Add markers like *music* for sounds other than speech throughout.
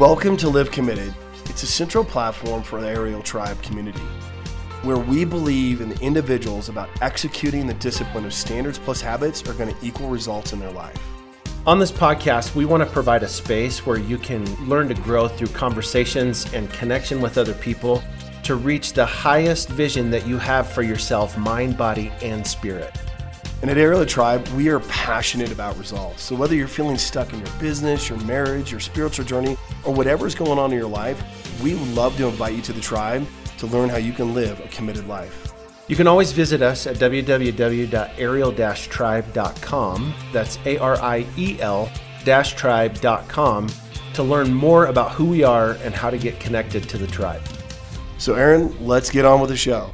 Welcome to Live Committed. It's a central platform for the Ariel Tribe community, where we believe in the individuals about executing the discipline of standards plus habits are going to equal results in their life. On this podcast, we want to provide a space where you can learn to grow through conversations and connection with other people to reach the highest vision that you have for yourself, mind, body, and spirit. And at Ariel Tribe, we are passionate about results. So whether you're feeling stuck in your business, your marriage, your spiritual journey, or whatever is going on in your life, we would love to invite you to the tribe to learn how you can live a committed life. You can always visit us at www.ariel-tribe.com. That's A-R-I-E-L tribe.com to learn more about who we are and how to get connected to the tribe. So Aaron, let's get on with the show.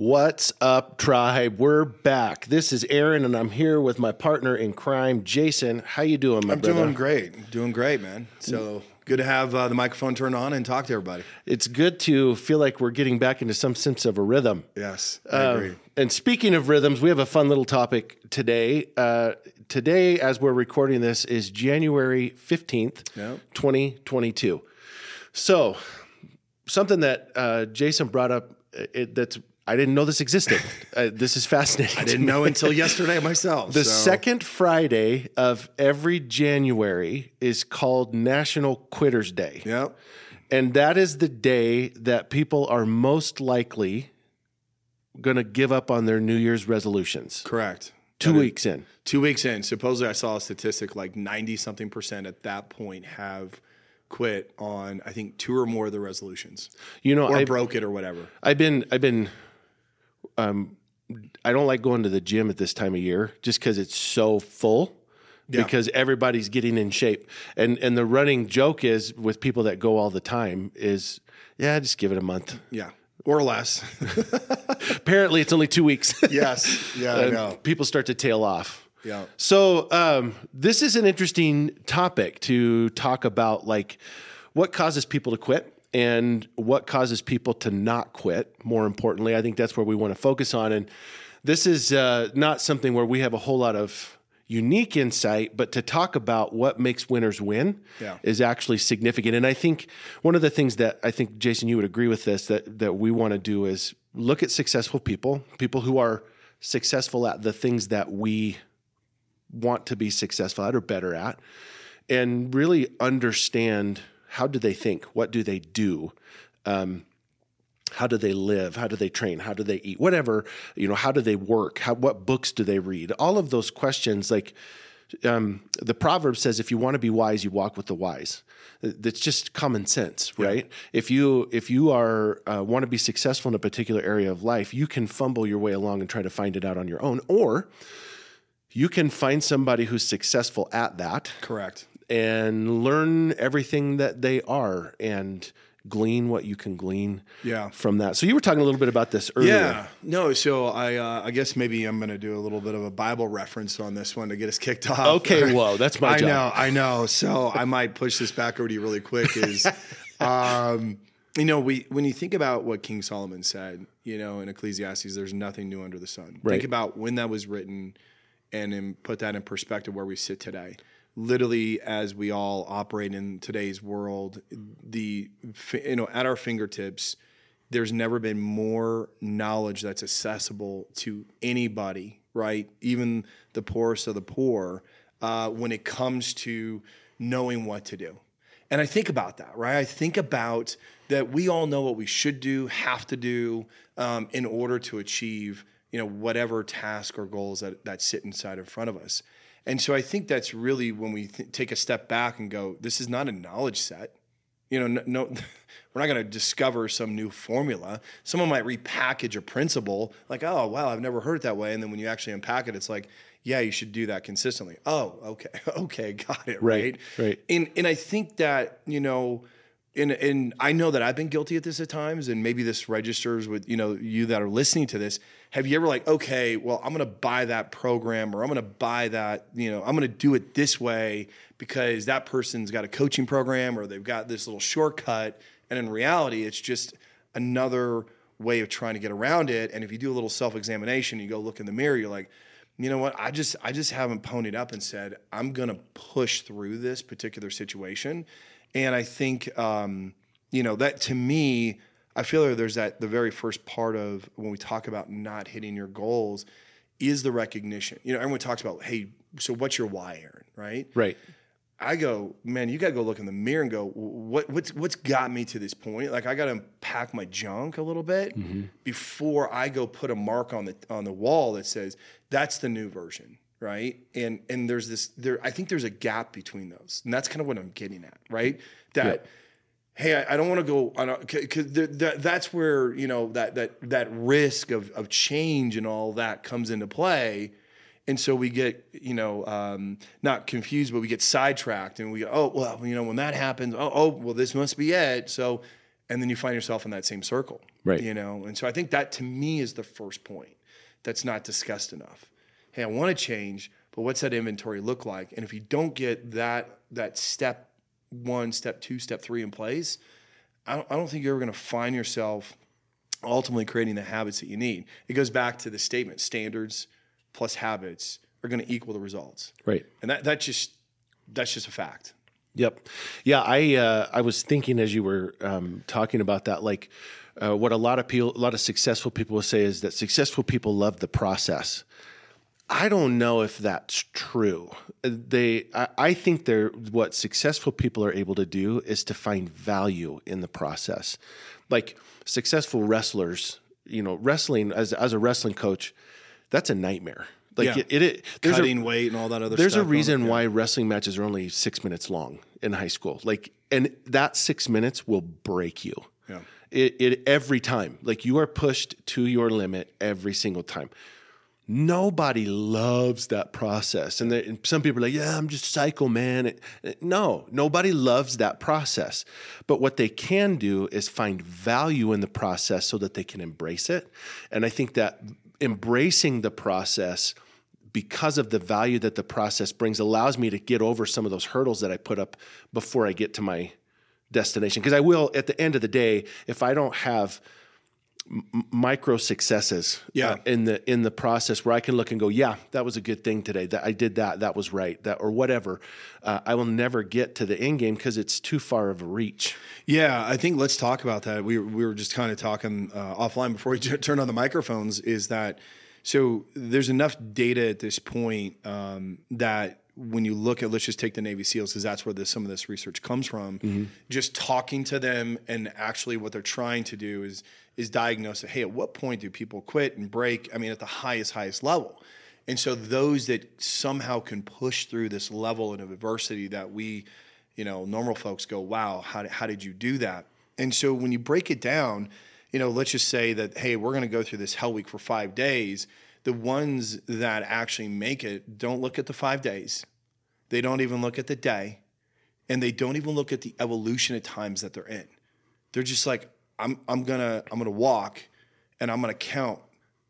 What's up, tribe? We're back. This is Aaron, and I'm here with my partner in crime, Jason. How you doing, my brother? I'm brother? doing great, doing great, man. So good to have uh, the microphone turned on and talk to everybody. It's good to feel like we're getting back into some sense of a rhythm. Yes, I Uh, agree. and speaking of rhythms, we have a fun little topic today. Uh, today, as we're recording this, is January 15th, Yep. 2022. So, something that uh, Jason brought up uh, it, that's I didn't know this existed. *laughs* uh, this is fascinating. I didn't know until yesterday myself. The so- second Friday of every January is called National Quitters Day. Yep. And that is the day that people are most likely going to give up on their New Year's resolutions. Correct. Two That is- weeks in. Two weeks in. Supposedly, I saw a statistic like ninety something percent at that point have quit on I think two or more of the resolutions, You know, or I, broke it or whatever. I've been, I've been, um, I don't like going to the gym at this time of year just because it's so full. Yeah. Because everybody's getting in shape, and and the running joke is with people that go all the time is, yeah, just give it a month. Yeah, or less. *laughs* Apparently, it's only two weeks. yes. Yeah, I know. people start to tail off. Yeah. So um, this is an interesting topic to talk about, like what causes people to quit and what causes people to not quit. More importantly, I think that's where we want to focus on. And this is uh, not something where we have a whole lot of unique insight, but to talk about what makes winners win Yeah. is actually significant. And I think one of the things that I think Jason, you would agree with this that that we want to do is look at successful people, people who are successful at the things that we want to be successful at or better at and really understand how do they think? What do they do? Um, how do they live? How do they train? How do they eat? Whatever you know how do they work? How what books do they read? All of those questions like um, the proverb says if you want to be wise you walk with the wise. That's just common sense right? If you if you are uh, want to be successful in a particular area of life you can fumble your way along and try to find it out on your own or you can find somebody who's successful at that Correct. And learn everything that they are and glean what you can glean Yeah. from that. So you were talking a little bit about this earlier. Yeah, no. So I, uh, I guess maybe I'm going to do a little bit of a Bible reference on this one to get us kicked off. Okay, *laughs* whoa, that's my I job. know, I know. So I might push this back over to you really quick. Is, *laughs* um, you know, we when you think about what King Solomon said, you know, in Ecclesiastes, there's nothing new under the sun. Right. Think about when that was written, and then put that in perspective where we sit today. Literally, as we all operate in today's world, the you know at our fingertips, there's never been more knowledge that's accessible to anybody, right? Even the poorest of the poor, uh, when it comes to knowing what to do. And I think about that, right? I think about that we all know what we should do, have to do um, in order to achieve, you know, whatever task or goals that, that sit inside in front of us. And so I think that's really when we th- take a step back and go, this is not a knowledge set you know, no, no *laughs* we're not going to discover some new formula. Someone might repackage a principle like, oh, wow, I've never heard it that way. And then when you actually unpack it, it's like, yeah, you should do that consistently. Oh, okay, *laughs* okay, got it, Right, right? right. And and I think that you know, and and I know that I've been guilty at this at times, and maybe this registers with you know you that are listening to this. Have you ever like, okay, well, I'm to buy that program, or I'm to buy that, you know, I'm to do it this way because that person's got a coaching program, or they've got this little shortcut, and in reality, it's just another way of trying to get around it. And if you do a little self examination, you go look in the mirror, you're like, you know what? I just I just haven't ponied up and said I'm gonna push through this particular situation, and I think um, you know that to me, I feel like there's that the very first part of when we talk about not hitting your goals is the recognition. You know, everyone talks about hey, so what's your why, Aaron? Right? Right. I go, man, you got to go look in the mirror and go, what, what's, what's got me to this point? Like I got to pack my junk a little bit mm-hmm. before I go put a mark on the, on the wall that says that's the new version. Right. And, and there's this, there, I think there's a gap between those. And that's kind of what I'm getting at. Right. That, Hey, I, I don't want to go on because that that's where, you know, that, that, that risk of, of change and all that comes into play and so we get, you know, um, not confused, but we get sidetracked and we go, oh, well, you know, when that happens, oh, oh, well, this must be it. So, and then you find yourself in that same circle. Right. You know, and so I think that to me is the first point that's not discussed enough. Hey, I want to change, but what's that inventory look like? And if you don't get that, that step one, step two, step three in place, I don't, I don't think you're ever going to find yourself ultimately creating the habits that you need. It goes back to the statement standards, plus habits are going to equal the results. Right. And that that just that's just a fact. Yep. Yeah, I uh, I was thinking as you were um, talking about that, like uh, what a lot of people, a lot of successful people will say is that successful people love the process. I don't know if that's true. They, I, I think they're what successful people are able to do is to find value in the process. Like successful wrestlers, you know, wrestling as as a wrestling coach, that's a nightmare. Like yeah. it, it, it cutting a, weight and all that other. There's a reason why wrestling matches are only six minutes long in high school. Like, and that six minutes will break you. Yeah. It, it every time. Like you are pushed to your limit every single time. Nobody loves that process, and, and some people are like, "Yeah, I'm just psycho, man." no, nobody loves that process. But what they can do is find value in the process so that they can embrace it. And I think that embracing the process because of the value that the process brings allows me to get over some of those hurdles that I put up before I get to my destination. Because I will, at the end of the day, if I don't have m- micro successes yeah. uh, in the in the process where I can look and go, yeah, that was a good thing today. That I did that, that was right, that or whatever. Uh, I will never get to the end game because it's too far of a reach. Yeah, I think let's talk about that. We we were just kind of talking uh, offline before we *laughs* turned on the microphones. Is that so? There's enough data at this point um, that when you look at let's just take the Navy SEALs because that's where this, some of this research comes from. Mm-hmm. Just talking to them and actually what they're trying to do is is diagnose hey at what point do people quit and break? I mean at the highest highest level. And so those that somehow can push through this level of adversity that we, you know, normal folks go, wow, how did, how did you do that? And so when you break it down, you know, let's just say that hey, we're going to go through this hell week for five days the ones that actually make it don't look at the five days. They don't even look at the day. And they don't even look at the evolution at times that they're in. They're just like, I'm, I'm gonna I'm gonna walk and I'm gonna count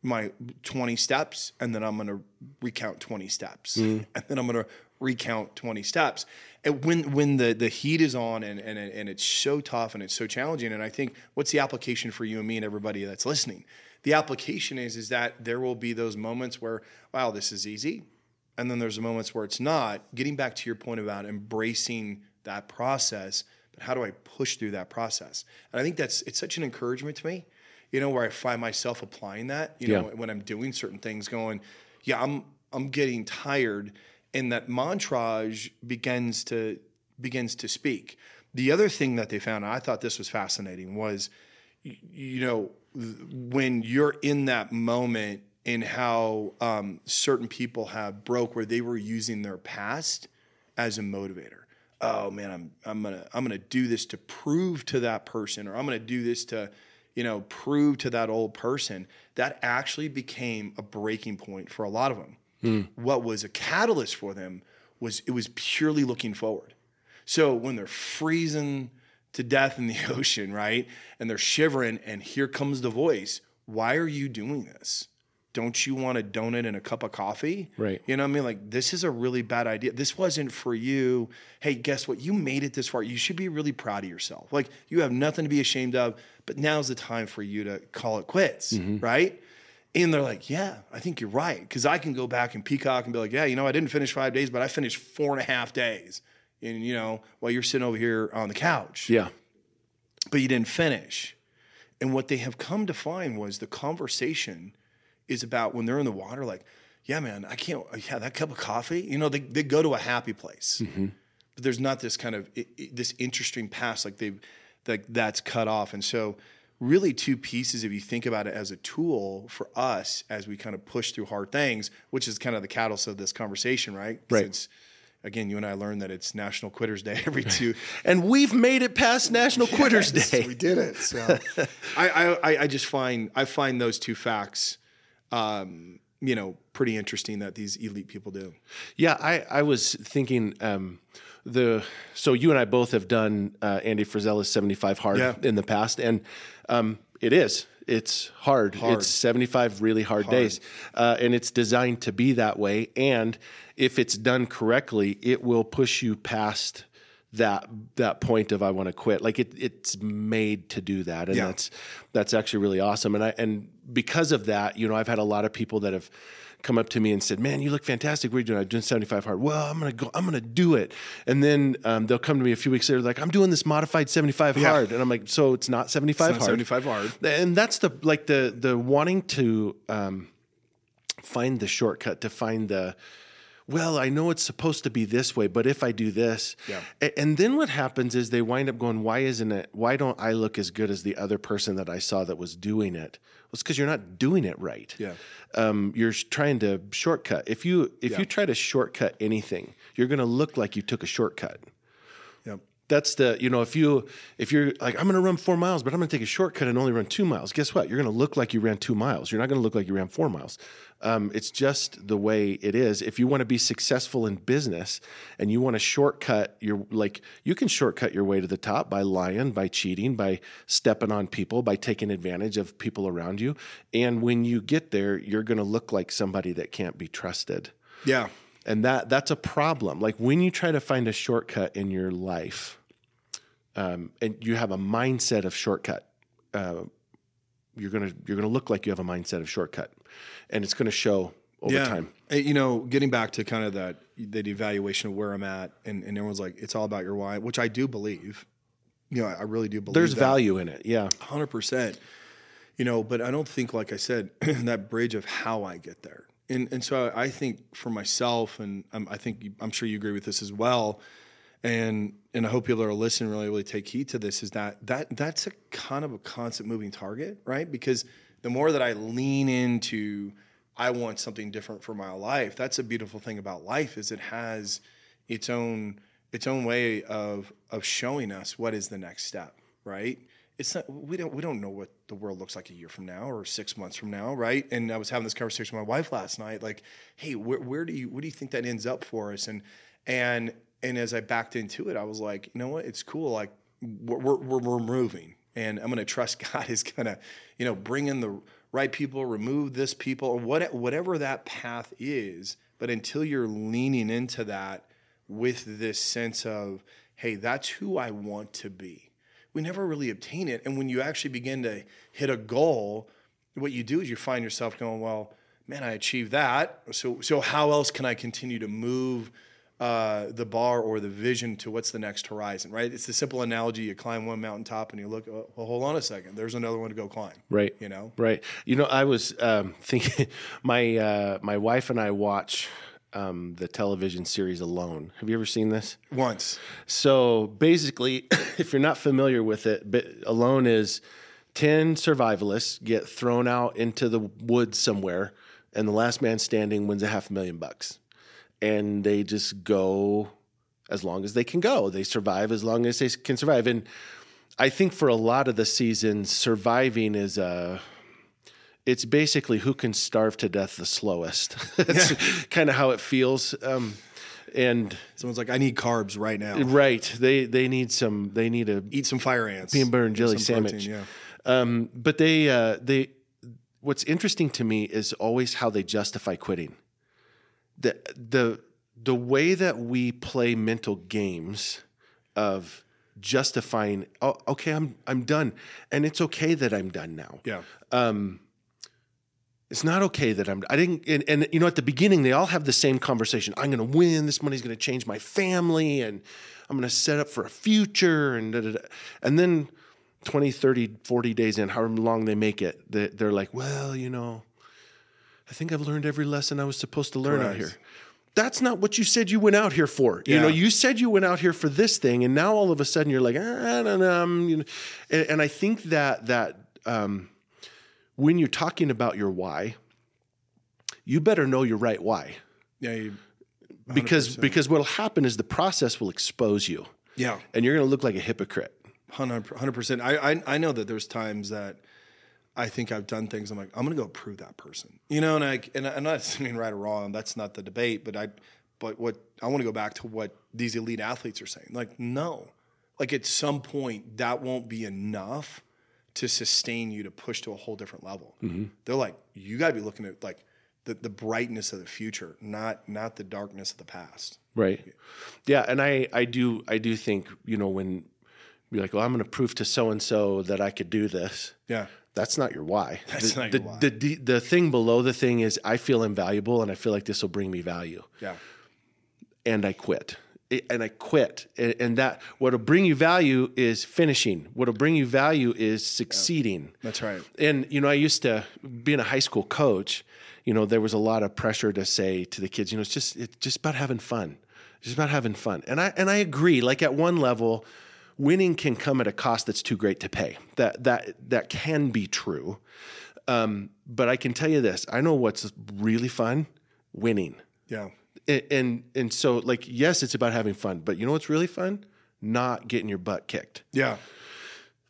my 20 steps and then I'm gonna recount 20 steps. Mm. *laughs* And then I'm gonna recount 20 steps. And when when the the heat is on and, and and it's so tough and it's so challenging, and I think what's the application for you and me and everybody that's listening? The application is is that there will be those moments where, wow, this is easy. And then there's moments where it's not. Getting back to your point about embracing that process, but how do I push through that process? And I think that's it's such an encouragement to me, you know, where I find myself applying that, you know, when I'm doing certain things, going, yeah, I'm I'm getting tired, and that montage begins to begins to speak. The other thing that they found, I thought this was fascinating, was you know when you're in that moment and how um, certain people have broke where they were using their past as a motivator. Oh man, I'm I'm gonna I'm gonna do this to prove to that person, or I'm gonna do this to, you know, prove to that old person. That actually became a breaking point for a lot of them. Mm. What was a catalyst for them was it was purely looking forward. So when they're freezing to death in the *laughs* ocean, right? And they're shivering, and here comes the voice. Why are you doing this? Don't you want a donut and a cup of coffee? Right. You know what I mean? Like, this is a really bad idea. This wasn't for you. Hey, guess what? You made it this far. You should be really proud of yourself. Like, you have nothing to be ashamed of, but now's the time for you to call it quits, mm-hmm. right? And they're like, yeah, I think you're right. Cause I can go back and peacock and be like, yeah, you know, I didn't finish five days, but I finished four and a half days. And, you know, while you're sitting over here on the couch, Yeah. but you didn't finish. And what they have come to find was the conversation is about when they're in the water, like, yeah, man, I can't, uh, yeah, that cup of coffee, you know, they, they go to a happy place. Mm-hmm. But there's not this kind of, i i this interesting past, like they've, like that's cut off. And so, really, two pieces, if you think about it as a tool for us as we kind of push through hard things, which is kind of the catalyst of this conversation, right Right. Again, you and I learned that it's National Quitters Day every two. And we've made it past National *laughs* Quitters Day. We did it. So *laughs* I, I, I- just find I find those two facts, um, you know, pretty interesting that these elite people do. Yeah, I, I was thinking um, the so you and I both have done uh, Andy Frisella's 75 hard Yeah. in the past, and um, it is it's hard. Hard. It's 75 really hard, days, uh, and it's designed to be that way. And if it's done correctly, it will push you past that that point of I want to quit. Like it, it's made to do that, and Yeah. that's that's actually really awesome. And I and because of that, you know, I've had a lot of people that have come up to me and said, "Man, you look fantastic. What are you doing? I'm doing 75 hard. Well, I'm gonna go. I'm gonna do it." And then um, they'll come to me a few weeks later, like, "I'm doing this modified 75 hard," and I'm like, "So it's not 75 It's not hard. 75 hard. And that's the like the the wanting to um, find the shortcut to find the. Well, I know it's supposed to be this way, but if I do this, Yeah. And then what happens is they wind up going, "Why isn't it? Why don't I look as good as the other person that I saw that was doing it?" Well, it's because you're not doing it right. Yeah. Um, you're trying to shortcut. If you if Yeah. you try to shortcut anything, you're going to look like you took a shortcut. That's the you know if you if you're like i'm going to run four miles but i'm going to take a shortcut and only run two miles guess what? You're going to look like you ran two miles. You're not going to look like you ran four miles. Um, it's just the way it is. If you want to be successful in business and you want to shortcut your like you can shortcut your way to the top by lying by cheating by stepping on people by taking advantage of people around you. And when you get there you're going to look like somebody that can't be trusted. Yeah. and that that's a problem. Like when you try to find a shortcut in your life um, and you have a mindset of shortcut uh, you're gonna you're gonna look like you have a mindset of shortcut and it's gonna show over time Uh, You know, getting back to kind of that that evaluation of where I'm at, and, and everyone's like, it's all about your why, which I do believe. You know, I, I really do believe there's that. value in it yeah Hundred percent. You know, but I don't think, like I said, *clears throat* that bridge of how I get there. And and so I think for myself, and I'm, I think I'm sure you agree with this as well. And and I hope people that are listening really really take heed to this. Is that that that's a kind of a constant moving target, right? Because the more that I lean into, I want something different for my life. That's a beautiful thing about life is it has its own its own way of of showing us what is the next step, right? It's not we don't we don't know what the world looks like a year from now or six months from now, right? And I was having this conversation with my wife last night, like, hey, where, where do you what do you think that ends up for us? And and and as I backed into it, I was like, you know what? It's cool. Like we're we're, we're, moving, and I'm going to trust *laughs* God is going to, you know, bring in the right people, remove this people, or what whatever that path is. But until you're leaning into that with this sense of, hey, that's who I want to be. We never really obtain it. And when you actually begin to hit a goal, what you do is you find yourself going, well, man, I achieved that. So, so how else can I continue to move uh, the bar or the vision to what's the next horizon, right? It's the simple analogy. You climb one mountaintop and you look, oh, well, hold on a second. There's another one to go climb. right You know? right you know i was um, *laughs* thinking my uh, my wife and i watch um, the television series alone have you ever seen this Once. So basically, *coughs* if you're not familiar with it, but alone is 10 survivalists get thrown out into the woods somewhere, and the last man standing wins a half a million bucks. And they just go as long as they can go. They survive as long as they can survive. And I think for a lot of the season, surviving is a. It's basically who can starve to death the slowest. *laughs* That's kind of how it feels. Um, and Someone's like, I need carbs right now. Right. They they need some. They need to Eat some fire ants. peanut butter and jelly sandwich. protein, Um, but they uh, they. What's interesting to me is always how they justify quitting. The the the way that we play mental games of justifying. Oh, okay, I'm I'm done, and it's okay that I'm done now. yeah. Yeah. It's not okay that I'm. I didn't. And, and you know, at the beginning, they all have the same conversation. I'm going to win. This money's going to change my family, and I'm going to set up for a future. And da, da, da. and then 20, 30, 40 days in, however long they make it, they're like, well, you know, I think I've learned every lesson I was supposed to learn out here. That's not what you said you went out here for. You know, you said you went out here for this thing, and now all of a sudden you're like, "Ah, I don't know. You know. and, and I think that that um, when you're talking about your why, you better know your right why, Yeah. You, because because what'll happen is the process will expose you, yeah. and you're going to look like a hypocrite. Hundred percent. I, I I know that there's times that I think I've done things. I'm like, I'm gonna go prove that person, you know. And I and I'm not saying right or wrong. That's not the debate. But I, but what I want to go back to what these elite athletes are saying. Like, no, like at some point that won't be enough to sustain you to push to a whole different level. Mm-hmm. They're like, you got to be looking at like the the brightness of the future, not not the darkness of the past. Right. Yeah, and I I do I do think you know when you're like, well, I'm going to prove to so and so that I could do this. Yeah. That's not your why. *laughs* That's the, not the, your why. The, the the thing below the thing is I feel invaluable and I feel like this will bring me value, Yeah. and I quit. I- And I quit, and and that what'll bring you value is finishing. What'll bring you value is succeeding. That's right. And you know, I used to being a high school coach. You know, there was a lot of pressure to say to the kids, you know, it's just it's just about having fun. It's just about having fun. And I and I agree. Like at one level, winning can come at a cost that's too great to pay. That that that can be true. Um, but I can tell you this: I know what's really fun: winning. Yeah. And, and and so like yes, it's about having fun. But you know what's really fun? Not getting your butt kicked Yeah.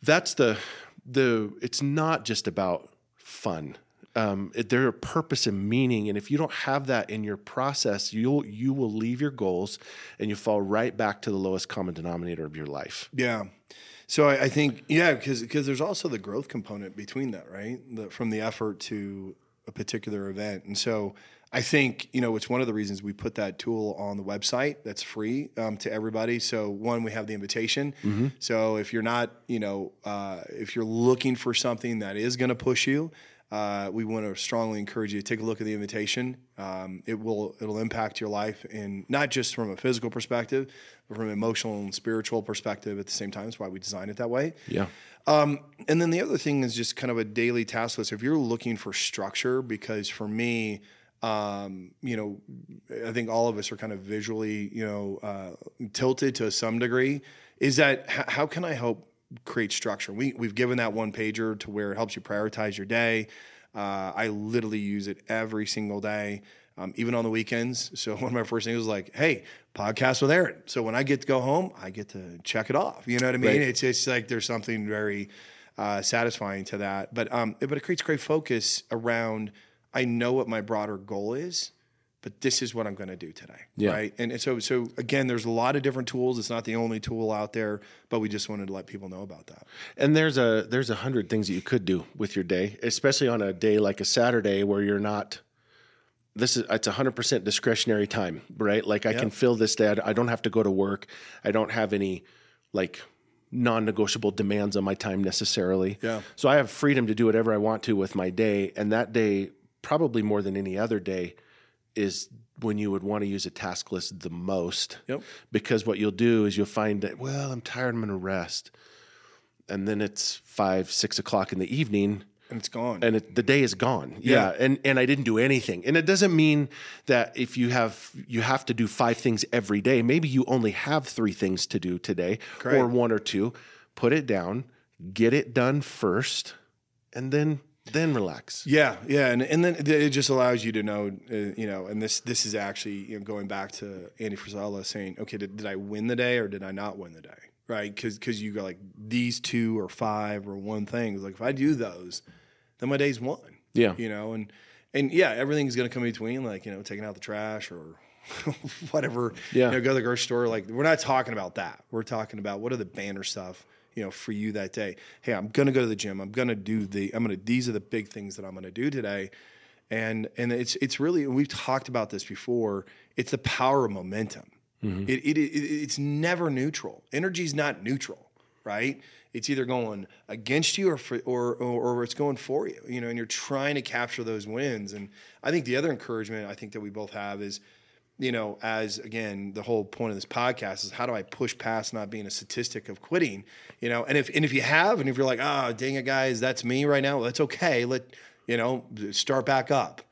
that's the the it's not just about fun um, are purpose and meaning and if you don't have that in your process you'll you will leave your goals and you fall right back to the lowest common denominator of your life Yeah. So I, I think yeah, because because there's also the growth component between that, right? The, from the effort to a particular event, and so I think you know it's one of the reasons we put that tool on the website that's free um, to everybody. So one, we have the invitation. So if you're not, you know, uh, if you're looking for something that is going to push you. Uh, we want to strongly encourage you to take a look at the invitation. Um, it will it'll impact your life and not just from a physical perspective, but from an emotional and spiritual perspective at the same time. That's why we designed it that way. yeah Um, and then the other thing is just kind of a daily task list. If you're looking for structure, because for me, um, you know, I think all of us are kind of visually, you know, uh, tilted to some degree. Is that how can I help create structure? We we've given that one pager to where it helps you prioritize your day. Uh, I literally use it every single day. Um, even on the weekends. *laughs* So one of my first things was like, "Hey, podcast with Aaron." So when I get to go home, I get to check it off. You know what I mean? Right. It's it's like there's something very uh, satisfying to that. But um, but it creates great focus around. I know what my broader goal is, but this is what I'm going to do today, Yeah. right? And, and so so again, there's a lot of different tools. It's not the only tool out there, but we just wanted to let people know about that. and there's a there's a hundred things that you could do with your day especially on a day like a saturday where you're not this is it's 100% discretionary time right like i can fill this day I- i don't have to go to work i don't have any like non-negotiable demands on my time necessarily Yeah. so i have freedom to do whatever i want to with my day and that day probably more than any other day is when you would want to use a task list the most. Yep. because what you'll do is you'll find that well i'm tired i'm going to rest. And then it's five six o'clock in the evening. And it's gone. and it, the day is gone. Yeah. and and i didn't do anything. And it doesn't mean that if you have you have to do five things every day. Maybe you only have three things to do today or one or two. Put it down get it done first and then then relax Yeah, yeah, and and then it just allows you to know, uh, you know, and this this is actually you know, going back to Andy Frisella saying, okay, did, did I win the day or did I not win the day, right? Because because you go like these two or five or one thing. Like if I do those, then my day's won. Yeah. you know, and and yeah, everything's gonna come in between, like you know, taking out the trash or. *laughs* whatever, Yeah. You know, go to the grocery store. Like, we're not talking about that. We're talking about what are the banner stuff, you know, for you that day. Hey, I'm gonna go to the gym. I'm gonna do the. I'm gonna. These are the big things that I'm gonna do today, and and it's it's really. and We've talked about this before. It's the power of momentum. Mm-hmm. It, it, it it's never neutral. Energy's not neutral. right? It's either going against you or, for, or, or or it's going for you, you know, and you're trying to capture those wins. And I think the other encouragement I think that we both have is, you know, as again, the whole point of this podcast is how do I push past not being a statistic of quitting, you know? And if and if you have, and if you're like, oh, dang it, guys, that's me right now, well, that's okay. Let you know, start back up.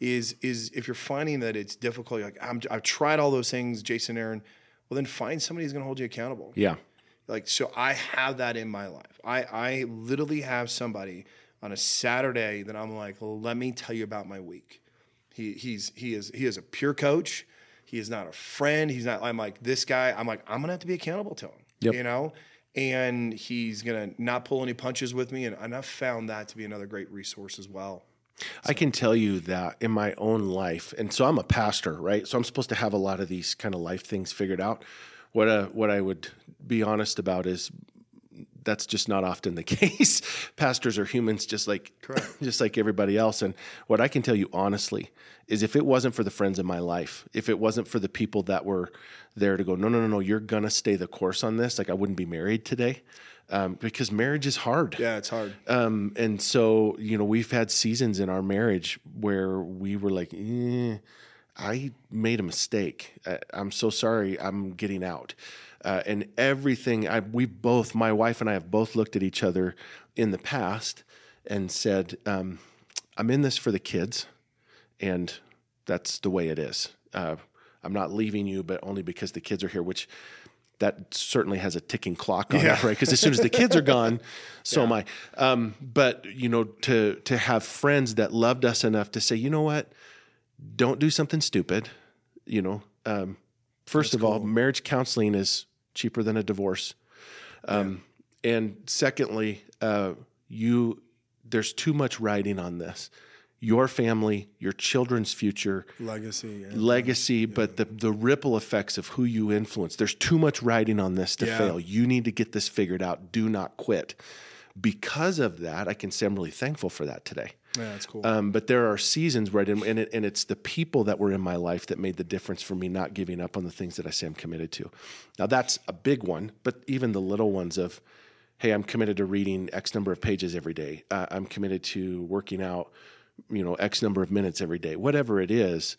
Is is if you're finding that it's difficult, like I'm, I've tried all those things, Jason, Aaron. Well, then find somebody who's going to hold you accountable. Yeah. Like so, I have that in my life. I I literally have somebody on a Saturday that I'm like, well, let me tell you about my week. He he's he is he is a pure coach. He is not a friend. He's not. I'm like this guy. I'm like I'm gonna have to be accountable to him. Yep. You know, and he's gonna not pull any punches with me. And, and I've found that to be another great resource as well. I can tell you that in my own life, and so I'm a pastor, right? So I'm supposed to have a lot of these kind of life things figured out. What uh, what I would be honest about is that's just not often the *laughs* case. Pastors are humans, just like *clears throat* just like everybody else. And what I can tell you honestly is, if it wasn't for the friends in my life, if it wasn't for the people that were there to go, no, no, no, no, you're gonna stay the course on this. Like I wouldn't be married today. Um, because marriage is hard. Yeah, it's hard. Um, and so, you know, we've had seasons in our marriage where we were like, eh, I made a mistake. I, I'm so sorry. I'm getting out. Uh, and everything, I, we both, my wife and I have both looked at each other in the past and said, um, I'm in this for the kids. And that's the way it is. Uh, I'm not leaving you, but only because the kids are here, which that certainly has a ticking clock on Yeah. it, right? Because as soon as the kids are gone, *laughs* so am I. Um, but you know, to to have friends that loved us enough to say, you know what, don't do something stupid. You know, um, first of all, marriage counseling is cheaper than a divorce, um, and secondly, uh, you there's too much riding on this. Your family, your children's future, Legacy. yeah. legacy, but the the ripple effects of who you influence. There's too much riding on this to Yeah. fail. You need to get this figured out. Do not quit. Because of that, I can say I'm really thankful for that today. Yeah, that's cool. Um, but there are seasons where I didn't, and, it, and it's the people that were in my life that made the difference for me not giving up on the things that I say I'm committed to. Now that's a big one, but even the little ones of, hey, I'm committed to reading X number of pages every day. Uh, I'm committed to working out, you know, X number of minutes every day. Whatever it is,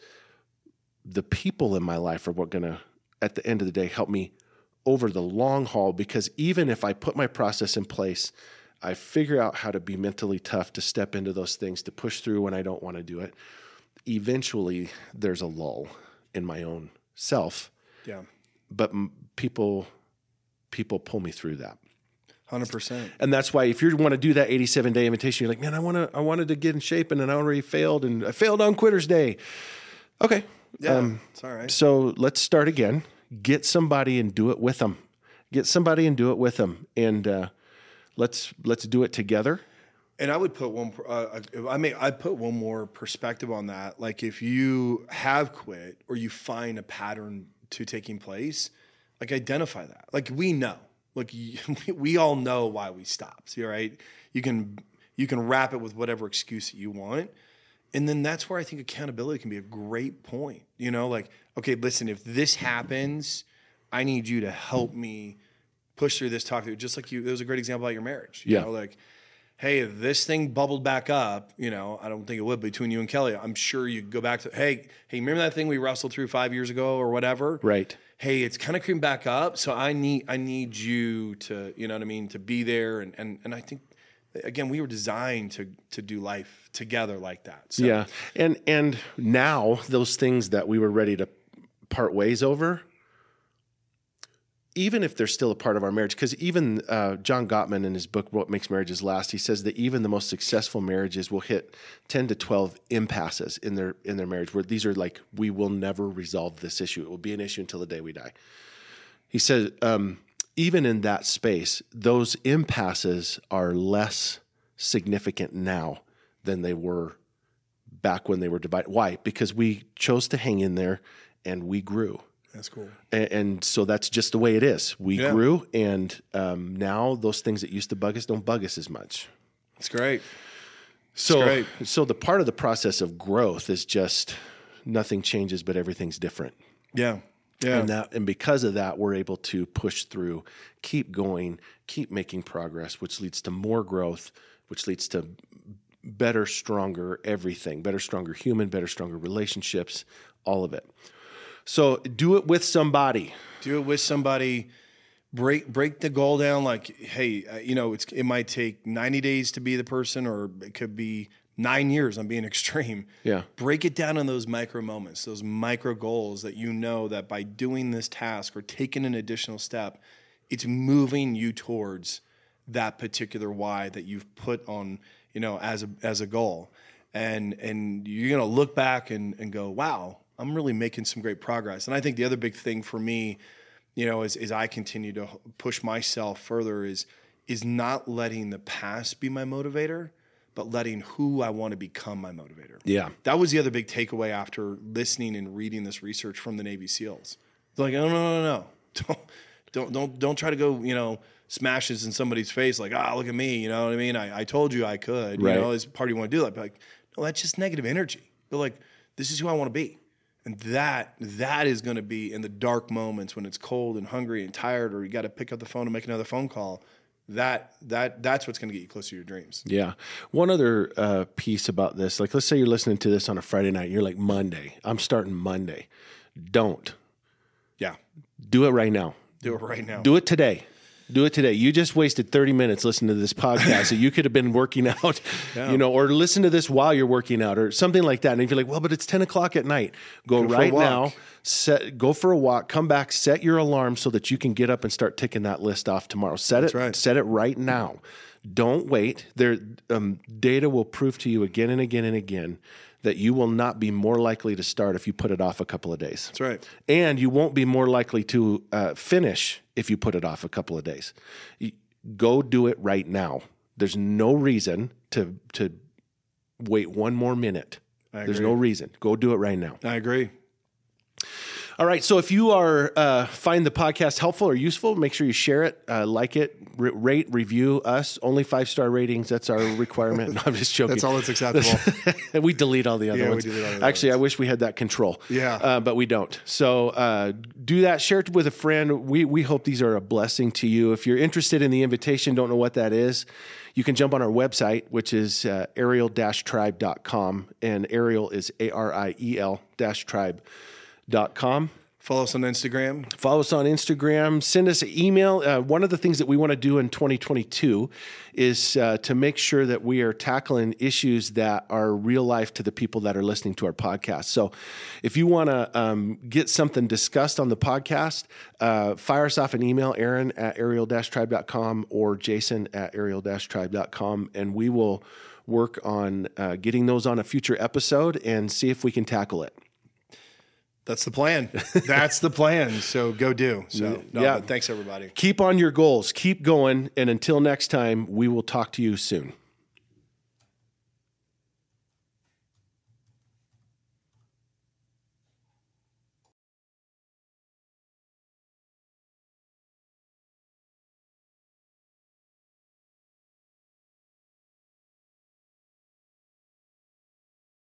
the people in my life are what to, at the end of the day, help me over the long haul. Because even if I put my process in place, I figure out how to be mentally tough to step into those things, to push through when I don't want to do it. Eventually, there's a lull in my own self, yeah, but m- people people pull me through that. hundred percent. And that's why if you want to do that 87 day invitation, you're like, man, I want to, I wanted to get in shape and then I already failed and I failed on quitter's day. Okay. Yeah, Um, it's all right. so let's start again. Get somebody and do it with them. Get somebody and do it with them. And, uh, let's, let's do it together. And I would put one. Uh, I mean, I put one more perspective on that. Like, if you have quit or you find a pattern to taking place, like identify that. Like we know. Like *laughs* we all know why we stopped. Right? You can you can wrap it with whatever excuse that you want, and then that's where I think accountability can be a great point. You know, like okay, listen, if this happens, I need you to help me push through this, talk through. Just like you, it was a great example about your marriage. You Yeah. know, like hey, if this thing bubbled back up, you know, I don't think it would between you and Kelly. I'm sure you go back to, hey, hey, remember that thing we wrestled through five years ago or whatever? Right. Hey, it's kind of creeping back up. So I need, I need you to, you know what I mean, to be there. And and and I think, again, we were designed to to do life together like that. So, Yeah. And, and now those things that we were ready to part ways over, even if they're still a part of our marriage, because even uh, John Gottman in his book "What Makes Marriages Last," he says that even the most successful marriages will hit ten to twelve impasses in their in their marriage, where these are like, we will never resolve this issue; it will be an issue until the day we die. He said, um, even in that space, those impasses are less significant now than they were back when they were divided. Why? Because we chose to hang in there and we grew. That's cool. And, and so that's just the way it is. We Yeah. grew, and um, now those things that used to bug us don't bug us as much. It's great. So, great. so the part of the process of growth is just nothing changes, but everything's different. Yeah. Yeah. And that and because of that, we're able to push through, keep going, keep making progress, which leads to more growth, which leads to better, stronger everything, better, stronger human, better, stronger relationships, all of it. So do it with somebody. do it with somebody break break the goal down like hey uh, you know it's it might take 90 days to be the person or it could be 9 years I'm being *laughs* extreme Yeah. break it down in those micro moments those micro goals that you know that by doing this task or taking an additional step it's moving you towards that particular why that you've put on you know as a as a goal and and you're gonna look back and, and go wow i'm really making some great progress and i think the other big thing for me you know as, as i continue to push myself further is is not letting the past be my motivator but letting who i want to become my motivator Yeah. that was the other big takeaway after listening and reading this research from the Navy SEALs. They're like, no, no, no, no, *laughs* don't, don't, don't, don't try to go, you know, smashes in somebody's face like, ah, look at me, you know what I mean? I, I told you I could, Right. you know, as part of you want to do that, but like, no, that's just negative energy. But like, this is who I want to be. And that that is going to be in the dark moments when it's cold and hungry and tired, or you got to pick up the phone and make another phone call. That that that's what's going to get you closer to your dreams. Yeah. One other uh, piece about this, like let's say you're listening to this on a Friday night, you're like Monday. I'm starting Monday. Don't Yeah, do it right now. do it right now. Do it today. Do it today. You just wasted 30 minutes listening to this podcast that you could have been working *laughs* out, you know, or listen to this while you're working out or something like that. And if you're like, well, but it's 10 o'clock at night, go, a right now, set, go for a walk, come back, set your alarm so that you can get up and start ticking that list off tomorrow. Set it, right. set it right now. Don't wait. There, um, data will prove to you again and again and again that you will not be more likely to start if you put it off a couple of days That's right. and you won't be more likely to uh, finish if you put it off a couple of days. You- go do it right now. There's no reason to to wait one more minute. There's agree. no reason. Go do it right now. I agree. All right. So if you are uh, find the podcast helpful or useful, make sure you share it, uh, like it, r- rate, review us. Only five star ratings. That's our requirement. *laughs* No, I'm just joking. That's all that's acceptable. and *laughs* we delete all the other Yeah, ones. the other Actually, I wish we had that control. Yeah. uh, but we don't. So uh, do that. Share it with a friend. We we hope these are a blessing to you. If you're interested in the invitation, don't know what that is, you can jump on our website, which is uh, ariel-tribe.com, and Ariel is A R I E L dash tribe.com. Follow us on Instagram. Follow us on Instagram. Send us an email. Uh, one of the things that we want to do in 2022 is uh, to make sure that we are tackling issues that are real life to the people that are listening to our podcast. So if you want to um, get something discussed on the podcast, uh, fire us off an email, Aaron at ariel-tribe.com or Jason at ariel-tribe.com, and we will work on uh, getting those on a future episode and see if we can tackle it. That's the plan. *laughs* That's the plan. So go do. So no, Yeah. thanks everybody. keep on your goals, keep going, and until next time, we will talk to you soon.